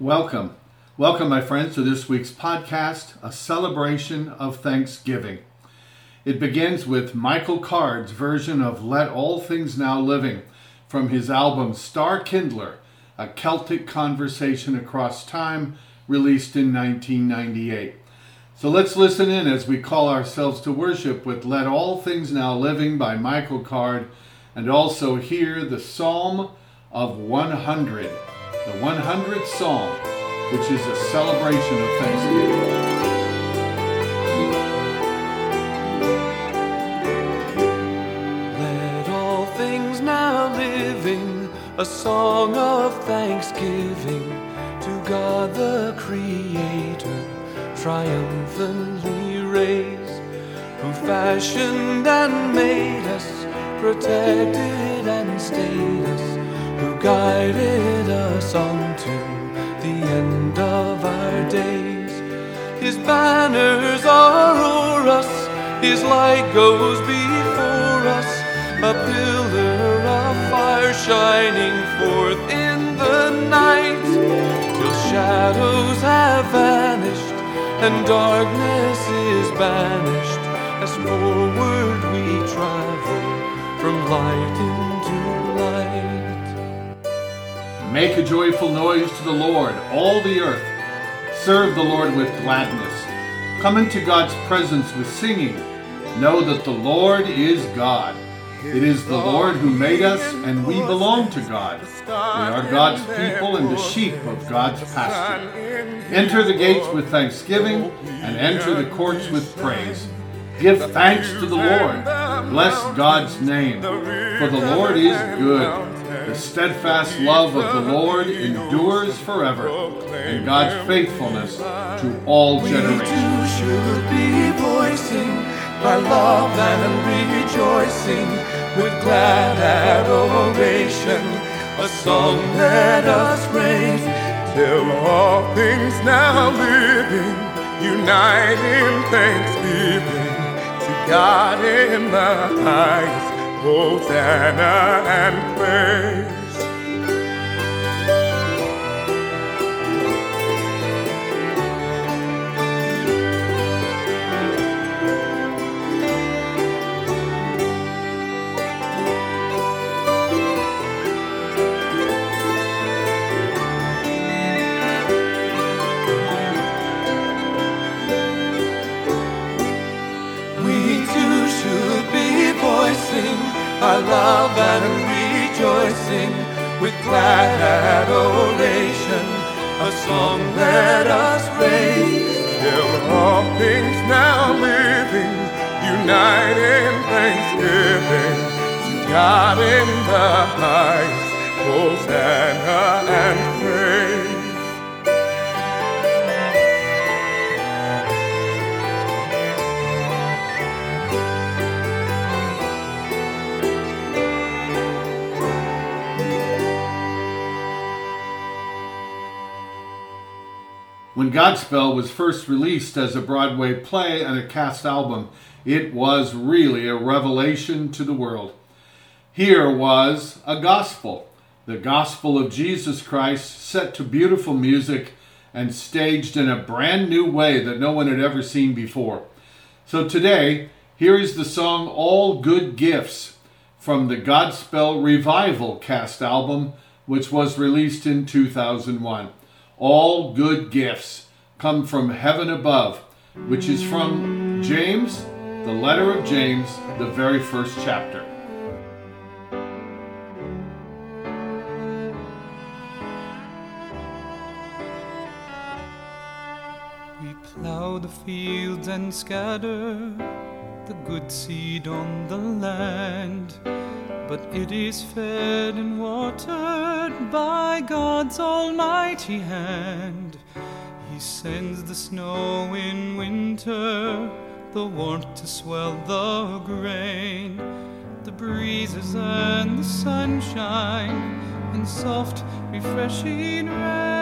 Welcome. Welcome, my friends, to this week's podcast, A Celebration of Thanksgiving. It begins with Michael Card's version of Let All Things Now Living from his album Starkindler, a Celtic conversation across time, released in 1998. So let's listen in as we call ourselves to worship with Let All Things Now Living by Michael Card, and also hear the Psalm of 100 the 100th Psalm, which is a celebration of thanksgiving. Let all things now living a song of thanksgiving to God the Creator, triumphantly raise, who fashioned and made us, protected and stayed us who guided us unto the end of our days. His banners are o'er us, His light goes before us, a pillar of fire shining forth in the night, till shadows have vanished and darkness is banished, as forward we travel from light into Make a joyful noise to the Lord, all the earth. Serve the Lord with gladness. Come into God's presence with singing. Know that the Lord is God. It is the Lord who made us, and we belong to God. We are God's people and the sheep of God's pasture. Enter the gates with thanksgiving, and enter the courts with praise. Give thanks to the Lord. Bless God's name, for the Lord is good the steadfast love of the Lord endures forever, and God's faithfulness to all generations. We too should be voicing our love and rejoicing with glad adoration. A song let us raise till all things now living unite in thanksgiving to God in the highest. Hosanna and praise. With glad adoration. A song let us raise till all things now living unite in thanksgiving to God in the highest. Hosanna and uh, Godspell was first released as a Broadway play and a cast album, it was really a revelation to the world. Here was a gospel, the gospel of Jesus Christ, set to beautiful music and staged in a brand new way that no one had ever seen before. So today, here is the song All Good Gifts from the Godspell Revival cast album, which was released in 2001. All good gifts come from heaven above, which is from James, the letter of James, the very first chapter. We plow the fields and scatter the good seed on the land but it is fed and watered by God's almighty hand. He sends the snow in winter, the warmth to swell the grain, the breezes and the sunshine, and soft, refreshing rain.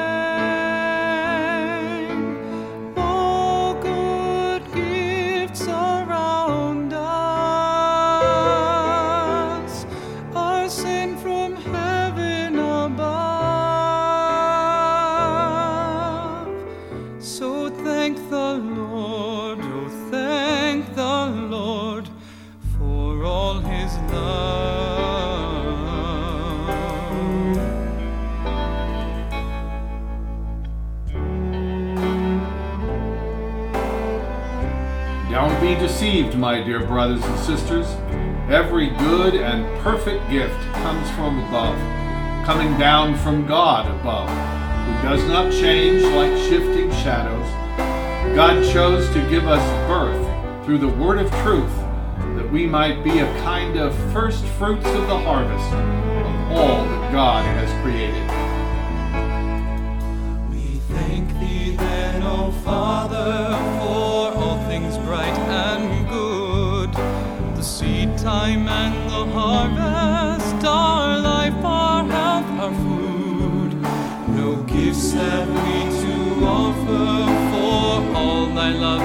Deceived, my dear brothers and sisters. Every good and perfect gift comes from above, coming down from God above, who does not change like shifting shadows. God chose to give us birth through the word of truth, that we might be a kind of first fruits of the harvest of all that God has created. We thank thee then, O Father, time and the harvest, our life, our health, our food. No gifts have we to offer, for all thy love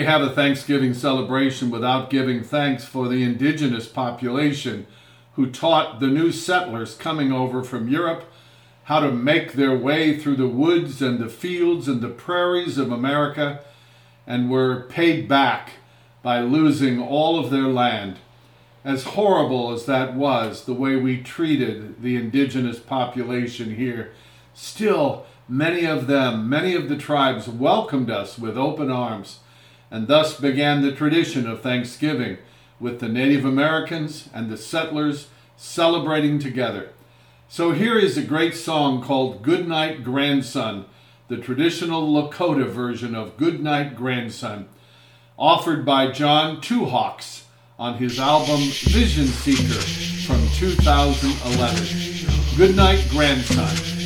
we have a Thanksgiving celebration without giving thanks for the indigenous population who taught the new settlers coming over from Europe how to make their way through the woods and the fields and the prairies of America and were paid back by losing all of their land? As horrible as that was, the way we treated the indigenous population here, still many of them, many of the tribes welcomed us with open arms, and thus began the tradition of Thanksgiving, with the Native Americans and the settlers celebrating together. So here is a great song called Goodnight Grandson, the traditional Lakota version of Goodnight Grandson, offered by John Two Hawks on his album Vision Seeker from 2011. Goodnight Grandson.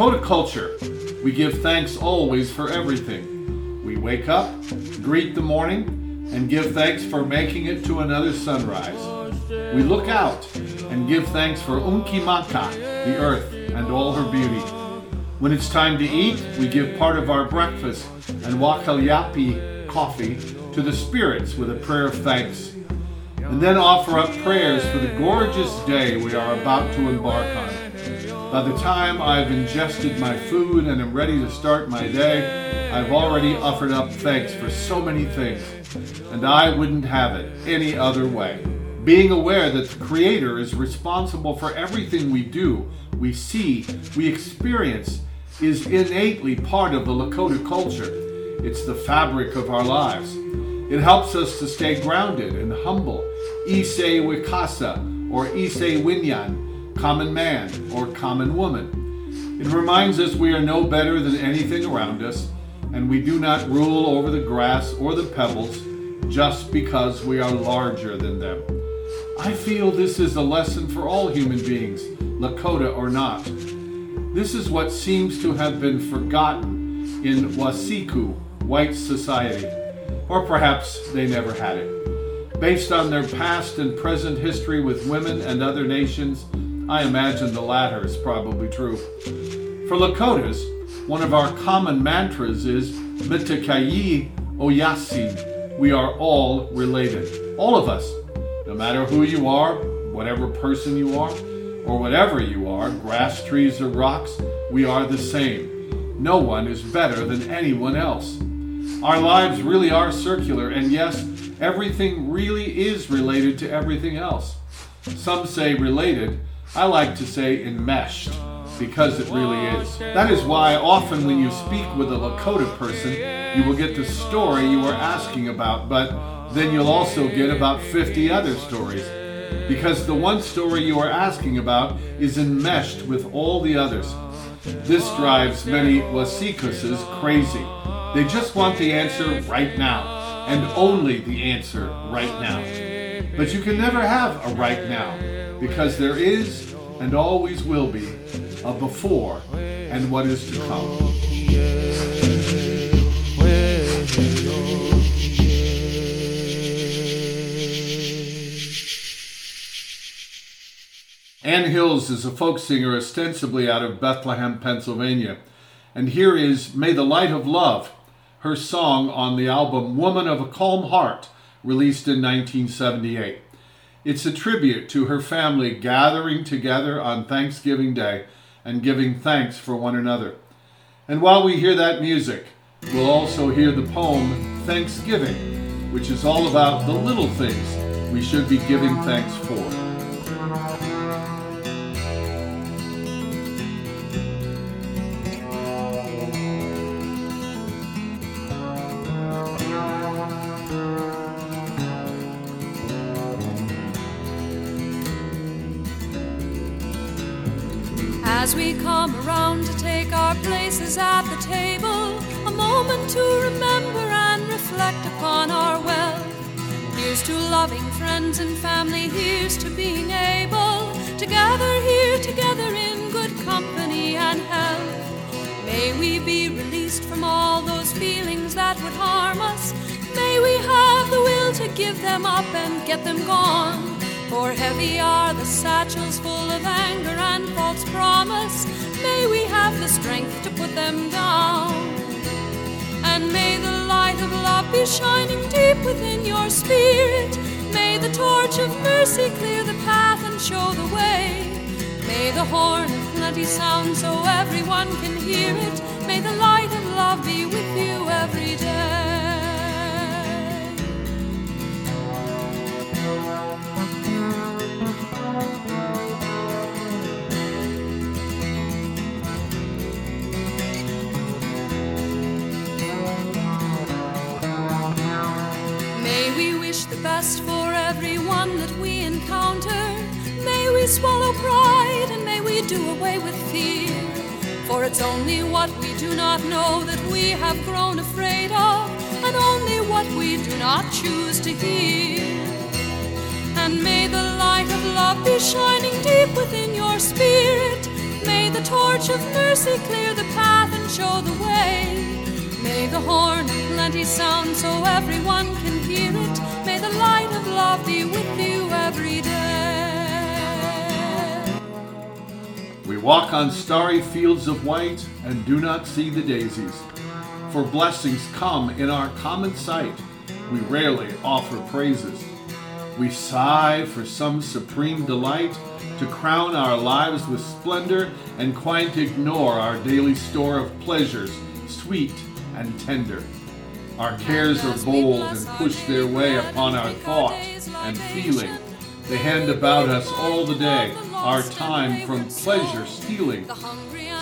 Lakota culture, we give thanks always for everything. We wake up, greet the morning, and give thanks for making it to another sunrise. We look out and give thanks for Unkimaka, the earth, and all her beauty. When it's time to eat, we give part of our breakfast and wakalyapi coffee to the spirits with a prayer of thanks, and then offer up prayers for the gorgeous day we are about to embark on. By the time I've ingested my food and am ready to start my day, I've already offered up thanks for so many things, and I wouldn't have it any other way. Being aware that the Creator is responsible for everything we do, we see, we experience, is innately part of the Lakota culture. It's the fabric of our lives. It helps us to stay grounded and humble. Ise Wikasa or Ise Winyan, common man or common woman. It reminds us we are no better than anything around us, and we do not rule over the grass or the pebbles just because we are larger than them. I feel this is a lesson for all human beings, Lakota or not. This is what seems to have been forgotten in Wasiku, white society, or perhaps they never had it. Based on their past and present history with women and other nations, I imagine the latter is probably true. For Lakotas, one of our common mantras is Mitakuye Oyasin. We are all related. All of us. No matter who you are, whatever person you are, or whatever you are, grass, trees, or rocks, we are the same. No one is better than anyone else. Our lives really are circular, and yes, everything really is related to everything else. Some say related, I like to say enmeshed, because it really is. That is why often when you speak with a Lakota person, you will get the story you are asking about, but then you'll also get about 50 other stories. Because the one story you are asking about is enmeshed with all the others. This drives many Wasikuses crazy. They just want the answer right now, and only the answer right now. But you can never have a right now, because there is and always will be a before and what is to come. Ann Hills is a folk singer ostensibly out of Bethlehem, Pennsylvania. And here is May the Light of Love, her song on the album Woman of a Calm Heart, released in 1978. It's a tribute to her family gathering together on Thanksgiving Day and giving thanks for one another. And while we hear that music, we'll also hear the poem Thanksgiving, which is all about the little things we should be giving thanks for. As we come around to take our places at the table, a moment to remember and reflect upon our wealth. Here's to loving friends and family, here's to being able to gather here together in good company and health. May we be released from all those feelings that would harm us. May we have the will to give them up and get them gone. For heavy are the satchels full of anger and false promise. May we have the strength to put them down. And may the light of love be shining deep within your spirit. May the torch of mercy clear the path and show the way. May the horn of plenty sound so everyone can hear it. May the light of love be with you every day. Best for everyone that we encounter. May we swallow pride and may we do away with fear. For it's only what we do not know that we have grown afraid of, and only what we do not choose to hear. And may the light of love be shining deep within your spirit. May the torch of mercy clear the path and show the way. May the horn of plenty sound so everyone can hear it. May the light of love be with you every day. We walk on starry fields of white and do not see the daisies. For blessings come in our common sight. We rarely offer praises. We sigh for some supreme delight to crown our lives with splendor and quite ignore our daily store of pleasures, sweet and tender. Our cares are bold and push their way upon our thought and feeling. They hand about us all the day, our time from pleasure stealing.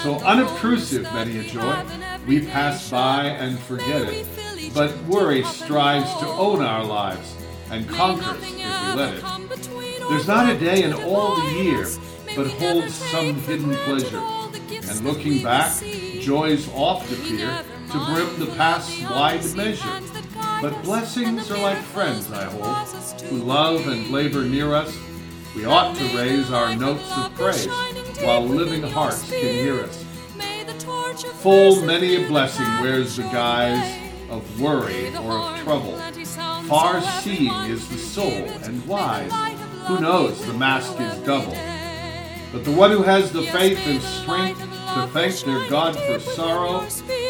So unobtrusive, many a joy, we pass by and forget it. But worry strives to own our lives and conquers if we let it. There's not a day in all the year but holds some hidden pleasure. And looking back, joys oft appear to brim the past's wide measure. But blessings are like friends, I hold, who love and labor near us. We ought to raise our notes of praise while living hearts can hear us. Full many a blessing wears the guise of worry or of trouble. Far seeing is the soul, and wise. Who knows the mask is double? But the one who has the faith and strength to thank their God for sorrow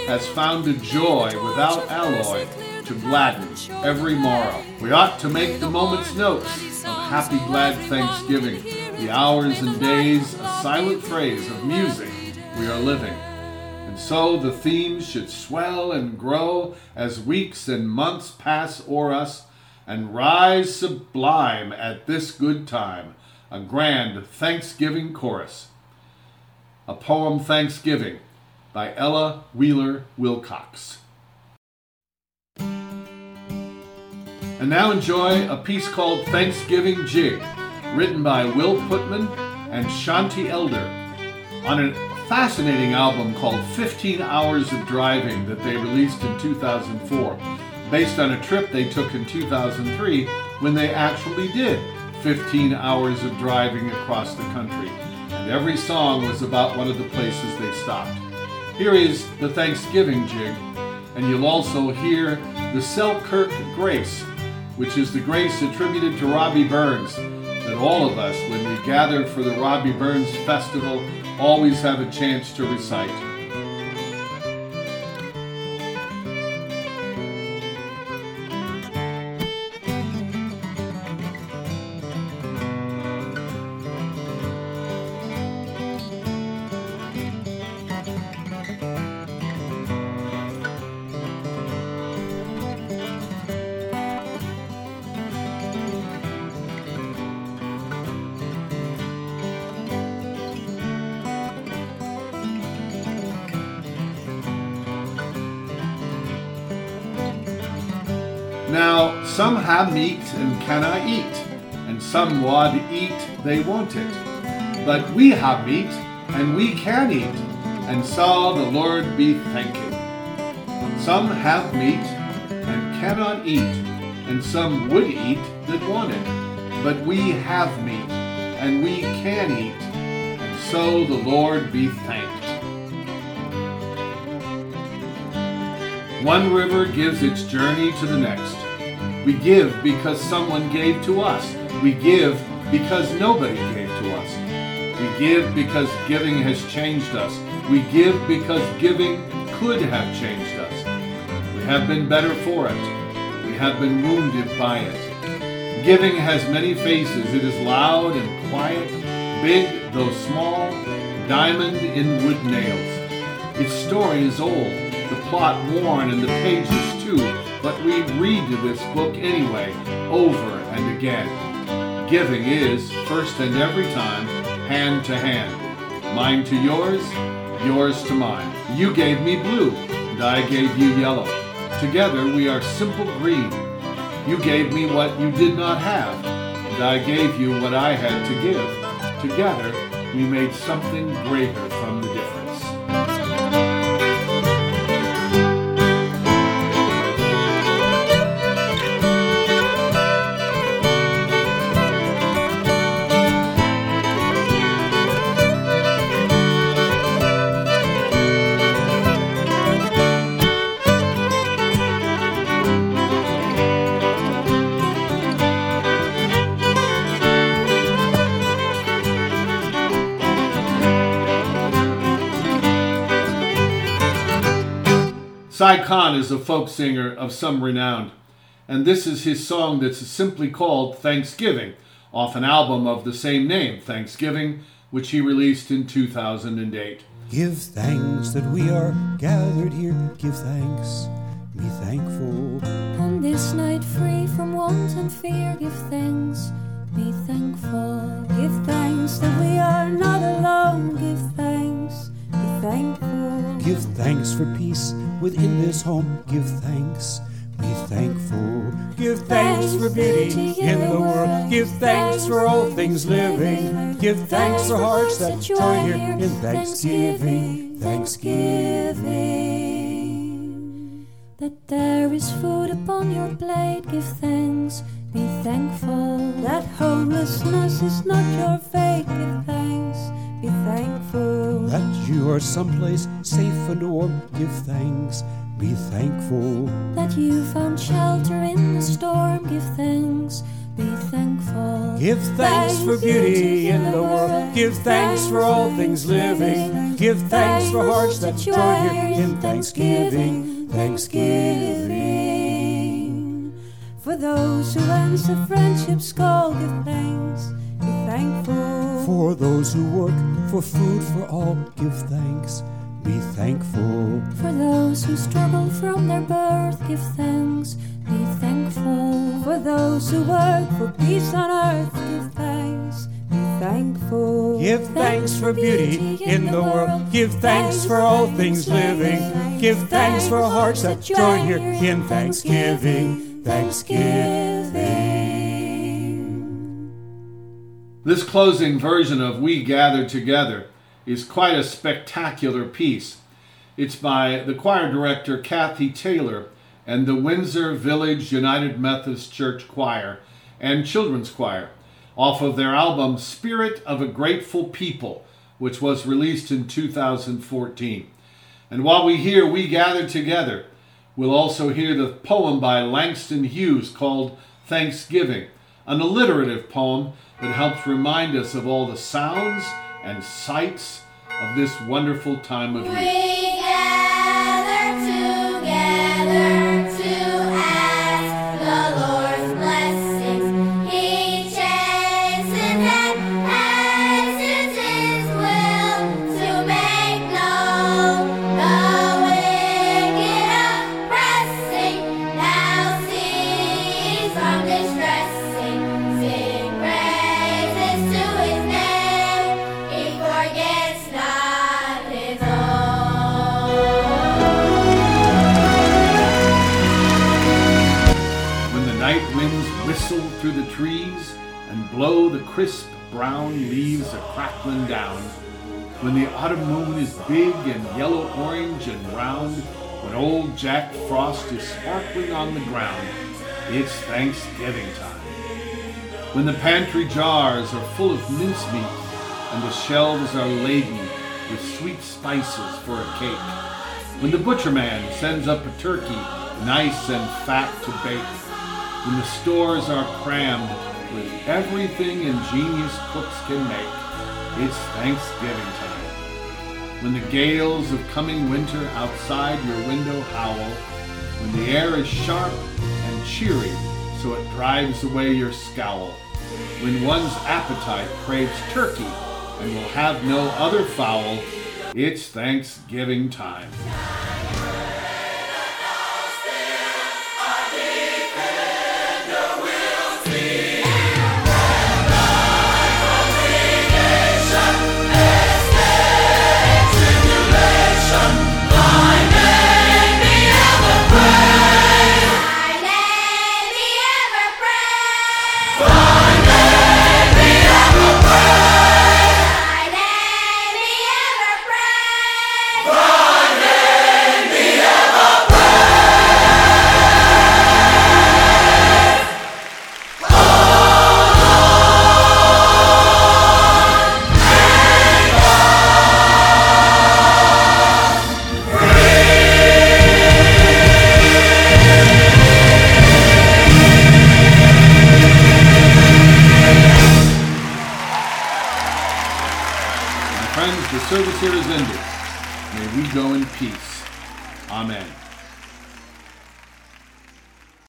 has found a joy without alloy to gladden every morrow. We ought to make the moment's notes of happy, glad thanksgiving, the hours and days, a silent phrase of music we are living. And so the themes should swell and grow as weeks and months pass o'er us, and rise sublime at this good time, a grand Thanksgiving chorus. A poem Thanksgiving by Ella Wheeler Wilcox. And now enjoy a piece called Thanksgiving Jig, written by Will Putman and Shanti Elder on a fascinating album called 15 Hours of Driving that they released in 2004, based on a trip they took in 2003 when they actually did 15 hours of driving across the country. And every song was about one of the places they stopped. Here is the Thanksgiving Jig, and you'll also hear the Selkirk Grace which is the grace attributed to Robbie Burns, that all of us, when we gather for the Robbie Burns Festival, always have a chance to recite. Some have meat and cannot eat, and some wad eat they won't it. But we have meat, and we can eat, and so the Lord be thanked. Some have meat and cannot eat, and some would eat that want it. But we have meat, and we can eat, and so the Lord be thanked. One river gives its journey to the next. We give because someone gave to us. We give because nobody gave to us. We give because giving has changed us. We give because giving could have changed us. We have been better for it. We have been wounded by it. Giving has many faces. It is loud and quiet, big though small, diamond in wood nails. Its story is old, the plot worn, and the pages too, but we read this book anyway, over and again. Giving is, first and every time, hand to hand. Mine to yours, yours to mine. You gave me blue, and I gave you yellow. Together we are simple green. You gave me what you did not have, and I gave you what I had to give. Together we made something greater from the difference. Si Kahn is a folk singer of some renown, and this is his song that's simply called Thanksgiving, off an album of the same name, Thanksgiving, which he released in 2008. Give thanks that we are gathered here. Give thanks, be thankful. On this night, free from want and fear, give thanks, be thankful. Give thanks that we are not alone. Give thanks, be thankful. Give thanks for peace within this home. Give thanks, be thankful. Give thanks for beauty in the world. Give thanks for all things living. Give thanks for hearts that join here in thanksgiving. Thanksgiving. That there is food upon your plate, give thanks, be thankful. That homelessness is not your fate. Give thanks, be thankful. That you are someplace safe and warm. Give thanks, be thankful. That you found shelter in the storm, give thanks, be thankful. Give thanks for beauty in the world. Give thanks for all things living. Give thanks for hearts that join here in thanksgiving. Thanksgiving. For those who answer friendship's call, give thanks, be thankful. For those who work for food for all, give thanks, be thankful. For those who struggle from their birth, give thanks, be thankful. For those who work for peace on earth, give thanks, be thankful. Give thanks for beauty in the world. Give thanks for all things living. Give thanks for hearts that join here in thanksgiving. Thanksgiving. This closing version of We Gather Together is quite a spectacular piece. It's by the choir director Kathy Taylor and the Windsor Village United Methodist Church Choir and Children's Choir off of their album Spirit of a Grateful People, which was released in 2014. And while we hear We Gather Together, we'll also hear the poem by Langston Hughes called Thanksgiving, an alliterative poem that helps remind us of all the sounds and sights of this wonderful time of year. Through the trees and blow the crisp brown leaves a crackling down, when the autumn moon is big and yellow orange and round, when old Jack Frost is sparkling on the ground, it's Thanksgiving time. When the pantry jars are full of mincemeat and the shelves are laden with sweet spices for a cake. When the butcherman sends up a turkey, nice and fat to bake. When the stores are crammed with everything ingenious cooks can make. It's Thanksgiving time. When the gales of coming winter outside your window howl. When the air is sharp and cheery so it drives away your scowl. When one's appetite craves turkey and will have no other fowl, it's Thanksgiving time.